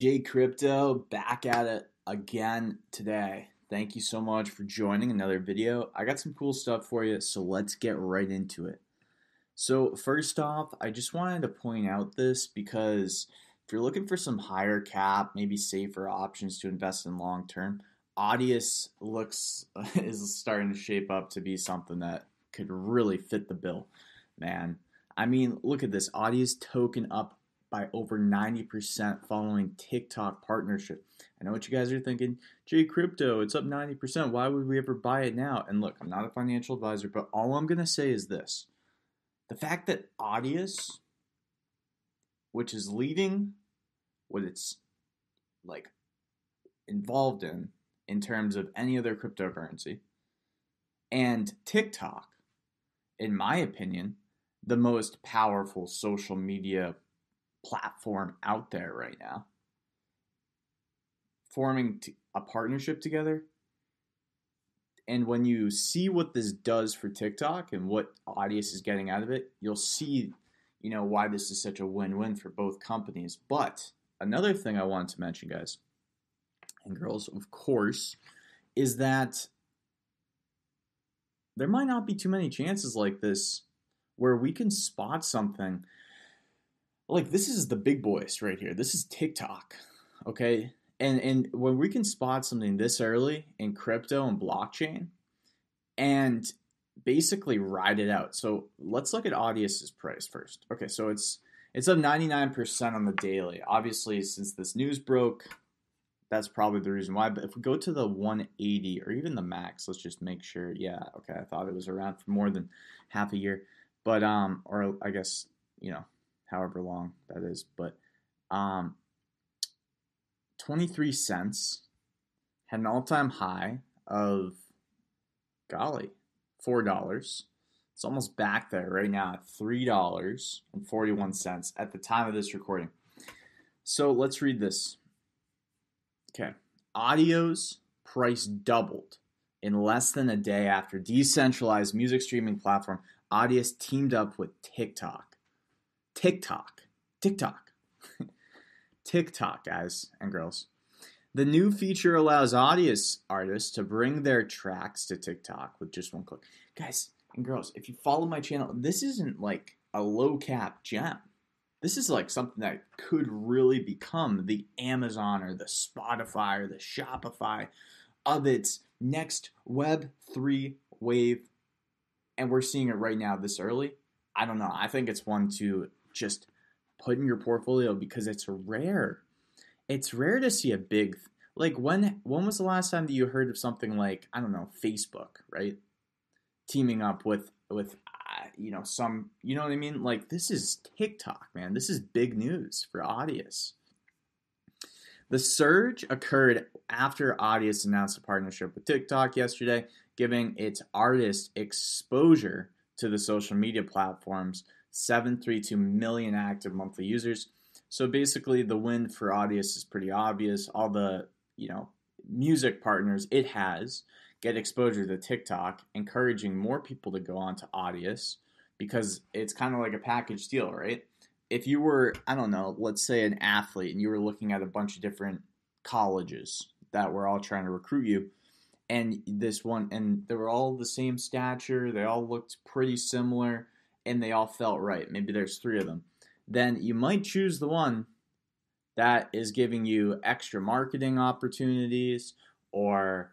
J Crypto back at it again today. Thank you so much for joining another video. I got some cool stuff for you, so let's get right into it. So, first off, I just wanted to point out this because if you're looking for some higher cap, maybe safer options to invest in long term, Audius looks is starting to shape up to be something that could really fit the bill, man. I mean, look at this. Audius token up by over 90% following TikTok partnership. I know what you guys are thinking. J Crypto, it's up 90%. Why would we ever buy it now? And look, I'm not a financial advisor, but all I'm going to say is this. The fact that Audius, which is leading what it's like involved in in terms of any other cryptocurrency, and TikTok, in my opinion, the most powerful social media platform out there right now. Forming a partnership together. And when you see what this does for TikTok and what Audius is getting out of it, you'll see, you know, why this is such a win-win for both companies. But another thing I wanted to mention, guys and girls, of course, is that there might not be too many chances like this where we can spot something like this is the big boys right here. This is TikTok, okay? And and when we can spot something this early in crypto and blockchain, and basically ride it out. So let's look at Audius's price first. Okay, so it's it's up 99% on the daily. Obviously, since this news broke, that's probably the reason why. But if we go to the 180 or even the max, let's just make sure. Yeah, okay, I thought it was around for more than half a year, but um, or I guess you know however long that is. But um, 23 cents had an all time high of, golly, $4. It's almost back there right now at $3.41 at the time of this recording. So let's read this. Okay. Audius's price doubled in less than a day after decentralized music streaming platform Audius teamed up with TikTok. TikTok. TikTok. TikTok, guys and girls. The new feature allows Audius artists to bring their tracks to TikTok with just one click. Guys and girls, if you follow my channel, this isn't like a low cap gem. This is like something that could really become the Amazon or the Spotify or the Shopify of its next Web3 wave. And we're seeing it right now this early. I don't know. I think it's one to just put in your portfolio because it's rare. It's rare to see a big like when when was the last time that you heard of something like I don't know Facebook, right? Teaming up with with uh, you know some you know what I mean? Like this is TikTok, man. This is big news for Audius. The surge occurred after Audius announced a partnership with TikTok yesterday, giving its artists exposure to the social media platforms 732 million active monthly users. So basically, the win for Audius is pretty obvious. All the you know music partners it has get exposure to TikTok, encouraging more people to go on to Audius because it's kind of like a package deal, right? If you were, I don't know, let's say an athlete and you were looking at a bunch of different colleges that were all trying to recruit you, and this one, and they were all the same stature, they all looked pretty similar and they all felt right, maybe there's three of them, then you might choose the one that is giving you extra marketing opportunities or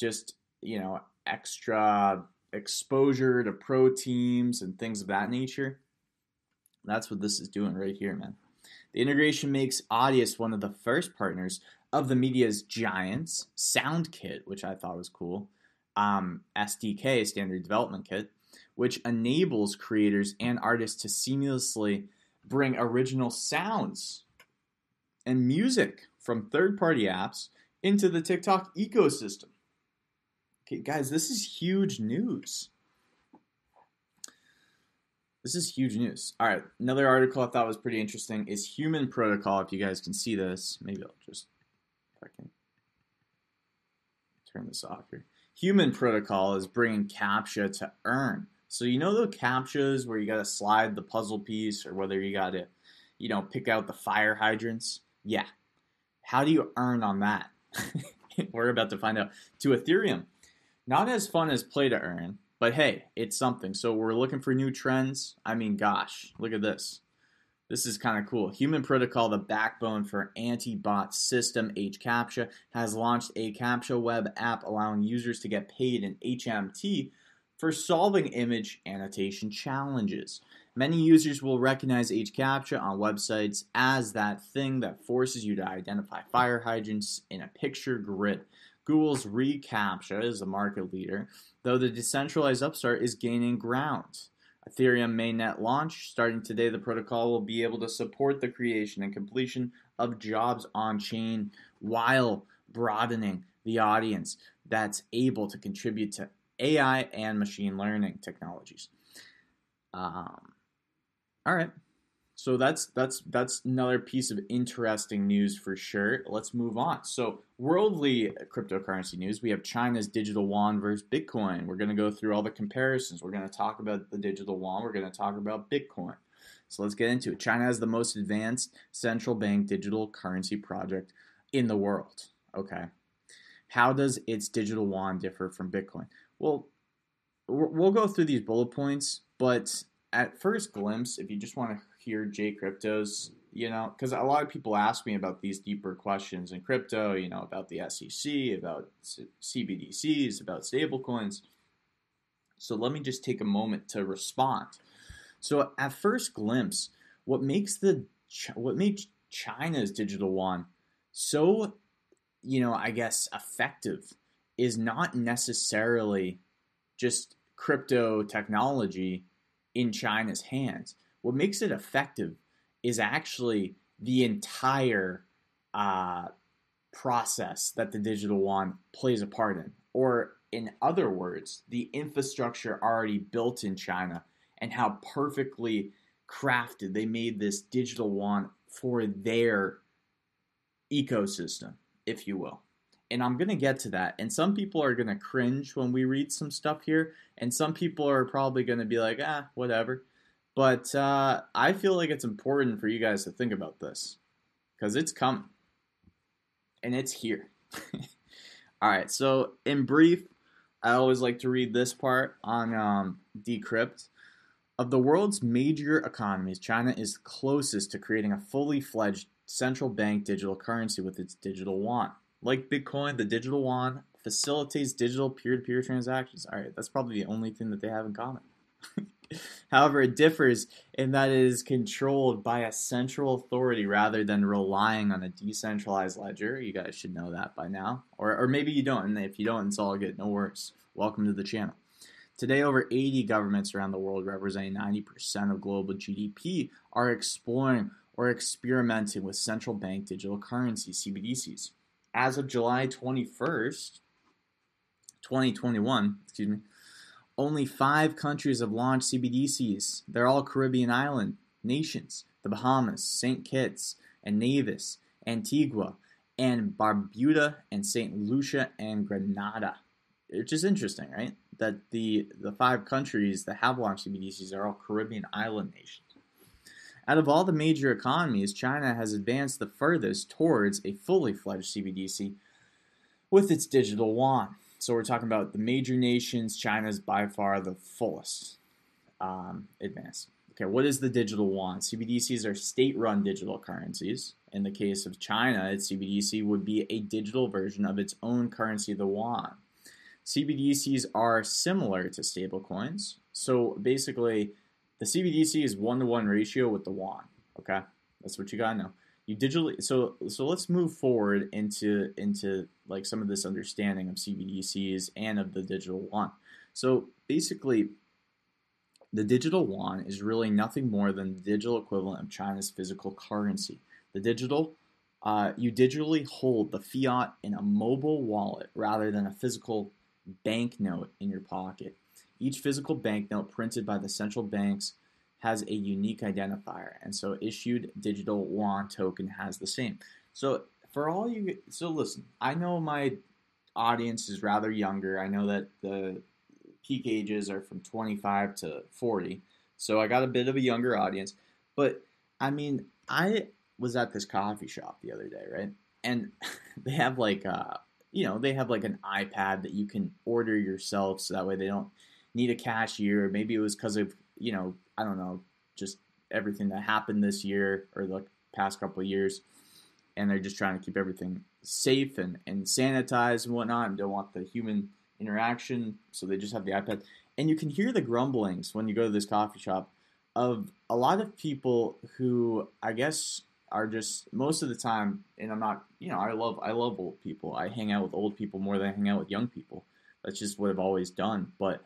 just, you know, extra exposure to pro teams and things of that nature. That's what this is doing right here, man. The integration makes Audius one of the first partners of the media's giants, SoundKit, which I thought was cool, um, SDK, Standard Development Kit, which enables creators and artists to seamlessly bring original sounds and music from third party apps into the TikTok ecosystem. Okay, guys, this is huge news. This is huge news. All right, another article I thought was pretty interesting is Human Protocol. If you guys can see this, maybe I'll just, can turn this off here. Human Protocol is bringing CAPTCHA to earn so you know the captchas where you got to slide the puzzle piece or whether you got to, you know, pick out the fire hydrants? Yeah. How do you earn on that? We're about to find out. To Ethereum, not as fun as play to earn, but hey, it's something. So we're looking for new trends. I mean, gosh, look at this. This is kind of cool. Human Protocol, the backbone for anti-bot system HCAPTCHA, has launched a CAPTCHA web app allowing users to get paid in HMT for solving image annotation challenges. Many users will recognize HCAPTCHA on websites as that thing that forces you to identify fire hydrants in a picture grid. Google's reCAPTCHA is the market leader, though the decentralized upstart is gaining ground. Ethereum mainnet launch. Starting today, the protocol will be able to support the creation and completion of jobs on chain while broadening the audience that's able to contribute to AI and machine learning technologies. Um, all right. So that's that's that's another piece of interesting news for sure. Let's move on. So worldly cryptocurrency news, we have China's digital yuan versus Bitcoin. We're going to go through all the comparisons. We're going to talk about the digital yuan. We're going to talk about Bitcoin. So let's get into it. China has the most advanced central bank digital currency project in the world. Okay. How does its digital yuan differ from Bitcoin? Well, we'll go through these bullet points, but at first glimpse, if you just want to hear J Cryptos, you know, because a lot of people ask me about these deeper questions in crypto, you know, about the SEC, about CBDCs, about stablecoins. So let me just take a moment to respond. So at first glimpse, what makes the what makes China's digital yuan so, you know, I guess effective is not necessarily just crypto technology in China's hands. What makes it effective is actually the entire uh, process that the digital yuan plays a part in. Or, in other words, the infrastructure already built in China and how perfectly crafted they made this digital yuan for their ecosystem, if you will. And I'm going to get to that. And some people are going to cringe when we read some stuff here. And some people are probably going to be like, ah, whatever. But uh, I feel like it's important for you guys to think about this because it's coming and it's here. All right, so in brief, I always like to read this part on um, Decrypt. Of the world's major economies, China is closest to creating a fully fledged central bank digital currency with its digital yuan. Like Bitcoin, the digital yuan facilitates digital peer to peer transactions. All right, that's probably the only thing that they have in common. However, it differs in that it is controlled by a central authority rather than relying on a decentralized ledger. You guys should know that by now. Or, or maybe you don't, and if you don't, it's all good. No worries. Welcome to the channel. Today, over 80 governments around the world, representing 90% of global GDP, are exploring or experimenting with central bank digital currencies, CBDCs. As of July 21st, 2021, excuse me, only five countries have launched CBDCs. They're all Caribbean island nations the Bahamas, St. Kitts and Nevis, Antigua, and Barbuda, and St. Lucia and Grenada. Which is interesting, right? That the, the five countries that have launched CBDCs are all Caribbean island nations. Out of all the major economies, China has advanced the furthest towards a fully fledged CBDC with its digital yuan. So we're talking about the major nations. China's by far the fullest um, advanced. Okay, what is the digital yuan? CBDCs are state-run digital currencies. In the case of China, its CBDC would be a digital version of its own currency, the yuan. CBDCs are similar to stablecoins. So basically, the CBDC is one-to-one ratio with the yuan. Okay, that's what you gotta know you digitally so so let's move forward into into like some of this understanding of CBDCs and of the digital yuan. So basically the digital yuan is really nothing more than the digital equivalent of China's physical currency. The digital uh, you digitally hold the fiat in a mobile wallet rather than a physical banknote in your pocket. Each physical banknote printed by the central banks has a unique identifier, and so issued digital yuan token has the same. So for all you, so listen, I know my audience is rather younger. I know that the peak ages are from 25 to 40, so I got a bit of a younger audience. But I mean, I was at this coffee shop the other day, right? and they have like uh you know they have like an ipad that you can order yourself so that way they don't need a cashier maybe it was because of you know i don't know just everything that happened this year or the past couple of years and they're just trying to keep everything safe and, and sanitized and whatnot and don't want the human interaction so they just have the ipad and you can hear the grumblings when you go to this coffee shop of a lot of people who i guess are just most of the time, and I'm not, you know, I love I love old people. I hang out with old people more than I hang out with young people. That's just what I've always done. But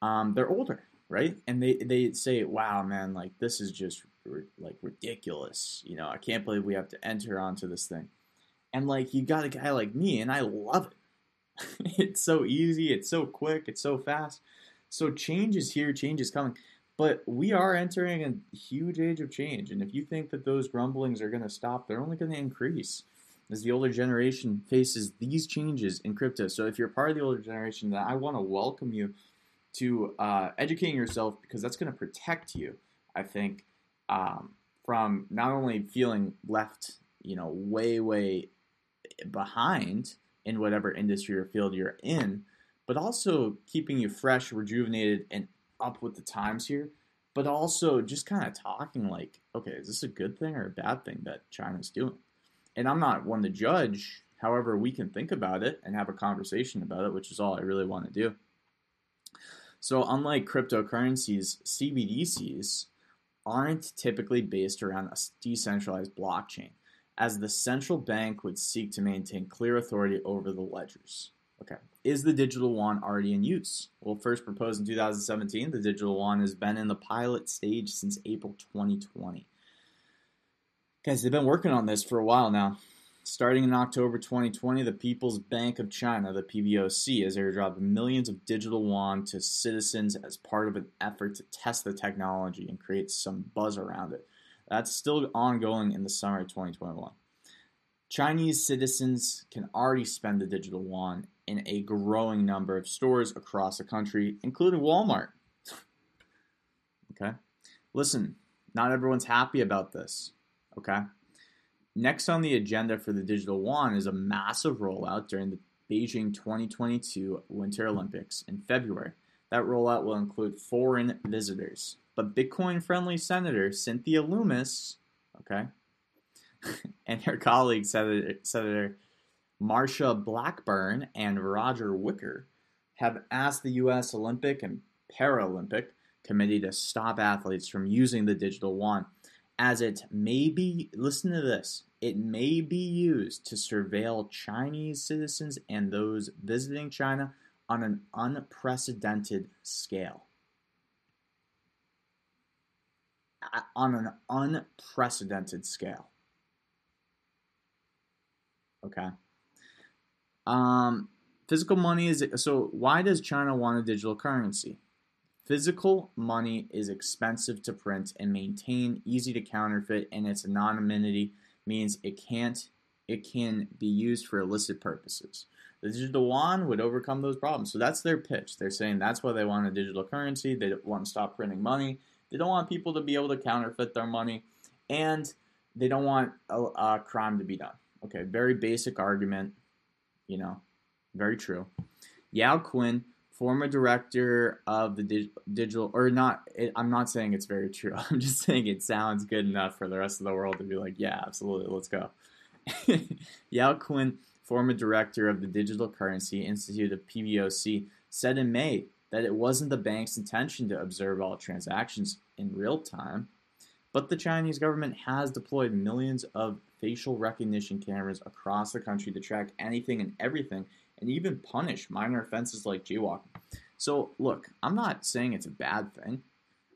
um, they're older, right? And they they say, "Wow, man, like this is just like ridiculous." You know, I can't believe we have to enter onto this thing. And like you got a guy like me, and I love it. it's so easy. It's so quick. It's so fast. So change is here. Change is coming. But we are entering a huge age of change, and if you think that those grumblings are going to stop, they're only going to increase as the older generation faces these changes in crypto. So if you're part of the older generation, then I want to welcome you to uh, educating yourself because that's going to protect you. I think um, from not only feeling left, you know, way way behind in whatever industry or field you're in, but also keeping you fresh, rejuvenated, and up with the times here, but also just kind of talking like, okay, is this a good thing or a bad thing that China's doing? And I'm not one to judge. However, we can think about it and have a conversation about it, which is all I really want to do. So, unlike cryptocurrencies, CBDCs aren't typically based around a decentralized blockchain, as the central bank would seek to maintain clear authority over the ledgers. Okay. Is the digital yuan already in use? Well, first proposed in 2017, the digital yuan has been in the pilot stage since April 2020. Guys, they've been working on this for a while now. Starting in October 2020, the People's Bank of China, the PBOC, has airdropped millions of digital yuan to citizens as part of an effort to test the technology and create some buzz around it. That's still ongoing in the summer of 2021. Chinese citizens can already spend the digital yuan in a growing number of stores across the country, including Walmart. okay? Listen, not everyone's happy about this. Okay? Next on the agenda for the digital yuan is a massive rollout during the Beijing 2022 Winter Olympics in February. That rollout will include foreign visitors. But Bitcoin friendly Senator Cynthia Lummis, okay, and her colleague, Senator, Senator Marsha Blackburn and Roger Wicker have asked the U.S. Olympic and Paralympic Committee to stop athletes from using the digital yuan, as it may be, listen to this, it may be used to surveil Chinese citizens and those visiting China on an unprecedented scale. On an unprecedented scale. Okay. Um, physical money is so. Why does China want a digital currency? Physical money is expensive to print and maintain, easy to counterfeit, and its anonymity means it can't it can be used for illicit purposes. The digital yuan would overcome those problems. So that's their pitch. They're saying that's why they want a digital currency. They want to stop printing money. They don't want people to be able to counterfeit their money, and they don't want a, a crime to be done. Okay, very basic argument you know, very true. Yao Quinn, former director of the dig- digital, or not, it, I'm not saying it's very true. I'm just saying it sounds good enough for the rest of the world to be like, yeah, absolutely, let's go. Yao Quinn, former director of the Digital Currency Institute of PBOC, said in May that it wasn't the bank's intention to observe all transactions in real time, but the Chinese government has deployed millions of facial recognition cameras across the country to track anything and everything and even punish minor offenses like jaywalking. So, look, I'm not saying it's a bad thing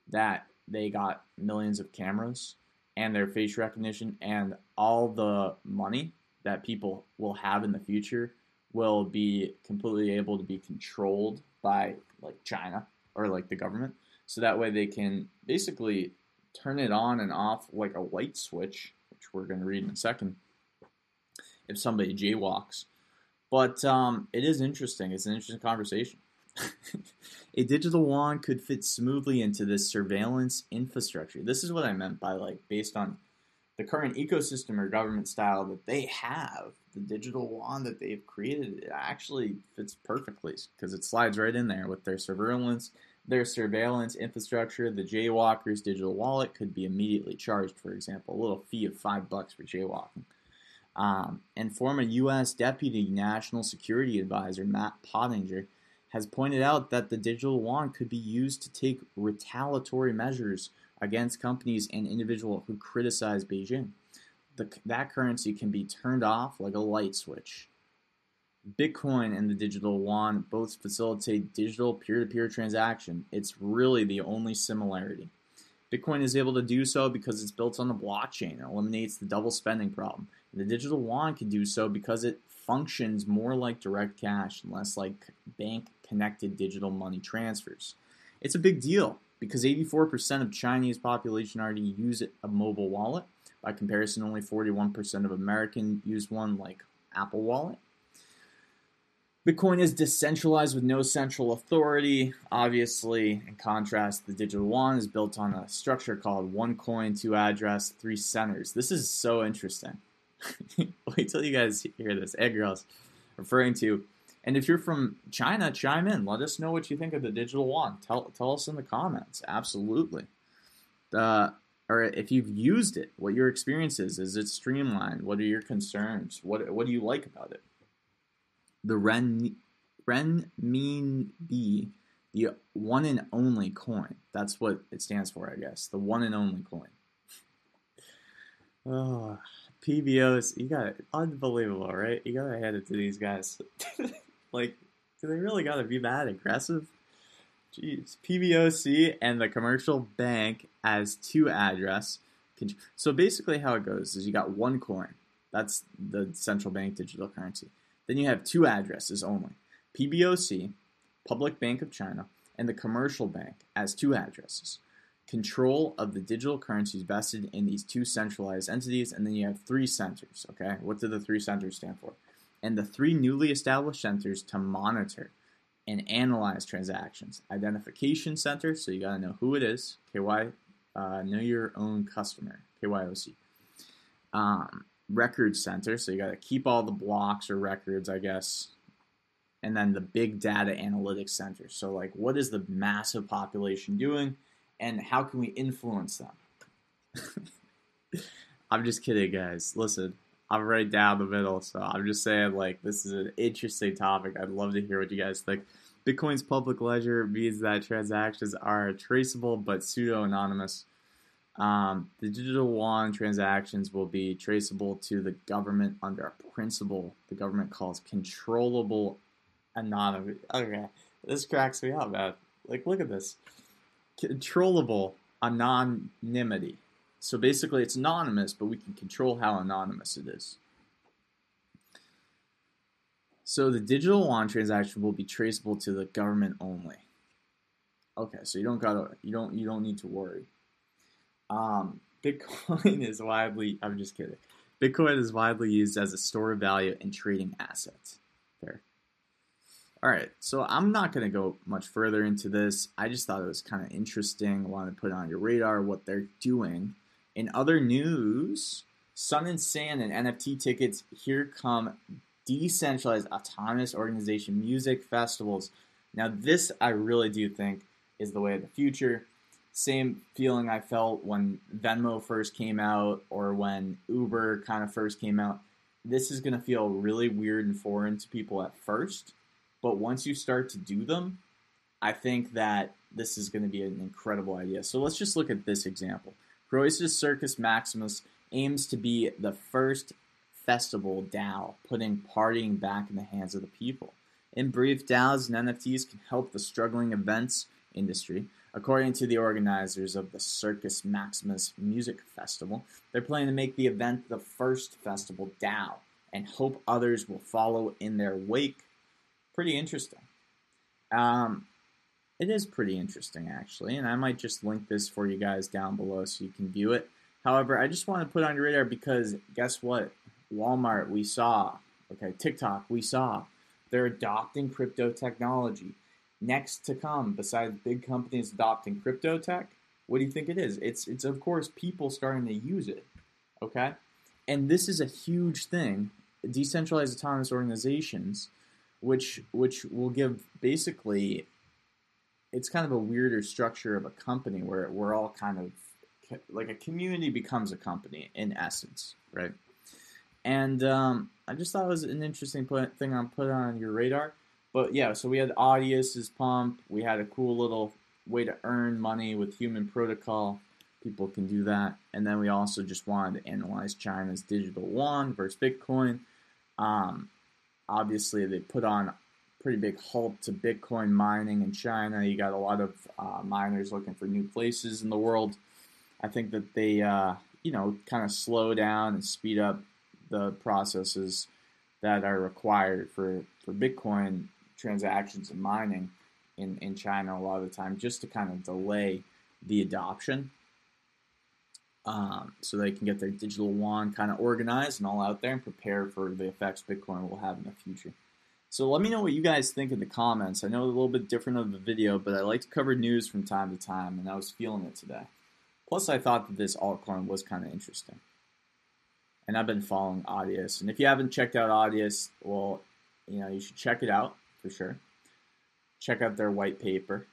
that they got millions of cameras and their face recognition and all the money that people will have in the future will be completely able to be controlled by like China or like the government. So that way they can basically turn it on and off like a light switch which we're going to read in a second, if somebody jaywalks. But um, it is interesting. It's an interesting conversation. a digital yuan could fit smoothly into this surveillance infrastructure. This is what I meant by like based on the current ecosystem or government style that they have, the digital yuan that they've created, it actually fits perfectly because it slides right in there with their surveillance, their surveillance infrastructure. The jaywalker's digital wallet could be immediately charged, for example, a little fee of five bucks for jaywalking. Um, and former U.S. Deputy National Security Advisor Matt Pottinger has pointed out that the digital yuan could be used to take retaliatory measures against companies and individuals who criticize Beijing. The, that currency can be turned off like a light switch. Bitcoin and the digital yuan both facilitate digital peer to peer transaction. It's really the only similarity. Bitcoin is able to do so because it's built on the blockchain and eliminates the double spending problem. The digital yuan can do so because it functions more like direct cash and less like bank connected digital money transfers. It's a big deal because 84% of Chinese population already use a mobile wallet. By comparison, only 41% of Americans use one like Apple Wallet. Bitcoin is decentralized with no central authority. Obviously, in contrast, the digital yuan is built on a structure called one coin, two address, three centers. This is so interesting. Wait till you guys hear this. Ed girls referring to and if you're from China, chime in. Let us know what you think of the digital yuan. Tell tell us in the comments. Absolutely. Uh, or if you've used it, what your experience is. Is it streamlined? What are your concerns? What what do you like about it? The Ren Renminbi, the one and only coin. That's what it stands for, I guess. The one and only coin. oh, PBOs, you got it. Unbelievable, right? You gotta hand it to these guys. Like, do they really got to be that aggressive? Jeez, PBOC and the commercial bank as two address. So basically, how it goes is you got one coin. That's the central bank digital currency. Then you have two addresses only. PBOC, Public Bank of China, and the commercial bank as two addresses. Control of the digital currencies vested in these two centralized entities, and then you have three centers. Okay, what do the three centers stand for? and the three newly established centers to monitor and analyze transactions. Identification center, so you got to know who it is. KY, uh, know your own customer. KYOC. Um, record center, so you got to keep all the blocks or records, I guess. And then the big data analytics center. So, like, what is the massive population doing, and how can we influence them? I'm just kidding, guys. Listen, I'm right down the middle. So I'm just saying, like, this is an interesting topic. I'd love to hear what you guys think. Bitcoin's public ledger means that transactions are traceable but pseudo anonymous. Um, the digital yuan transactions will be traceable to the government under a principle the government calls controllable anonymity. Okay, this cracks me up, man. Like, look at this controllable anonymity. So basically, it's anonymous, but we can control how anonymous it is. So the digital yuan transaction will be traceable to the government only. Okay, so you don't gotta, you don't, you don't need to worry. Um, Bitcoin is widely. I'm just kidding. Bitcoin is widely used as a store of value and trading assets. There. All right, so I'm not going to go much further into this. I just thought it was kind of interesting. I to put on your radar what they're doing. In other news, Sun and Sand and NFT tickets. Here come decentralized autonomous organization music festivals. Now, this I really do think is the way of the future. Same feeling I felt when Venmo first came out or when Uber kind of first came out. This is going to feel really weird and foreign to people at first, but once you start to do them, I think that this is going to be an incredible idea. So let's just look at this example. Croesus Circus Maximus aims to be the first festival DAO, putting partying back in the hands of the people. In brief, DAOs and NFTs can help the struggling events industry. According to the organizers of the Circus Maximus Music Festival, they're planning to make the event the first festival DAO and hope others will follow in their wake. Pretty interesting. Um, it is pretty interesting, actually, and I might just link this for you guys down below so you can view it. However, I just want to put on your radar because guess what? Walmart, we saw, okay, TikTok, we saw, they're adopting crypto technology. Next to come, besides big companies adopting crypto tech, what do you think it is? It's it's of course people starting to use it. Okay? And this is a huge thing. Decentralized autonomous organizations, which which will give basically it's kind of a weirder structure of a company where we're all kind of like a community becomes a company in essence, right? And um, I just thought it was an interesting thing on put on your radar. But yeah, so we had Audius's pump. We had a cool little way to earn money with Human Protocol. People can do that. And then we also just wanted to analyze China's digital yuan versus Bitcoin. Um, obviously, they put on pretty big halt to Bitcoin mining in China. You got a lot of uh, miners looking for new places in the world. I think that they, uh, you know, kind of slow down and speed up the processes that are required for, for Bitcoin transactions and mining in, in China a lot of the time just to kind of delay the adoption um, so they can get their digital yuan kind of organized and all out there and prepare for the effects Bitcoin will have in the future. So let me know what you guys think in the comments. I know a little bit different of the video, but I like to cover news from time to time, and I was feeling it today. Plus, I thought that this altcoin was kind of interesting. And I've been following Audius. And if you haven't checked out Audius, well, you know, you should check it out for sure. Check out their white paper.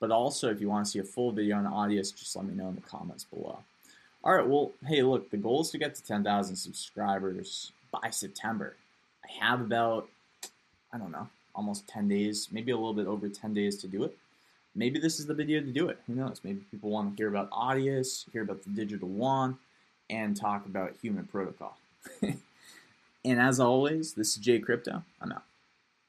But also, if you want to see a full video on Audius, just let me know in the comments below. All right, well, hey, look, the goal is to get to 10,000 subscribers by September. I have about, I don't know, almost 10 days, maybe a little bit over 10 days to do it. Maybe this is the video to do it. Who knows? Maybe people want to hear about Audius, hear about the digital yuan, and talk about human protocol. and as always, this is Jay Crypto. I'm out.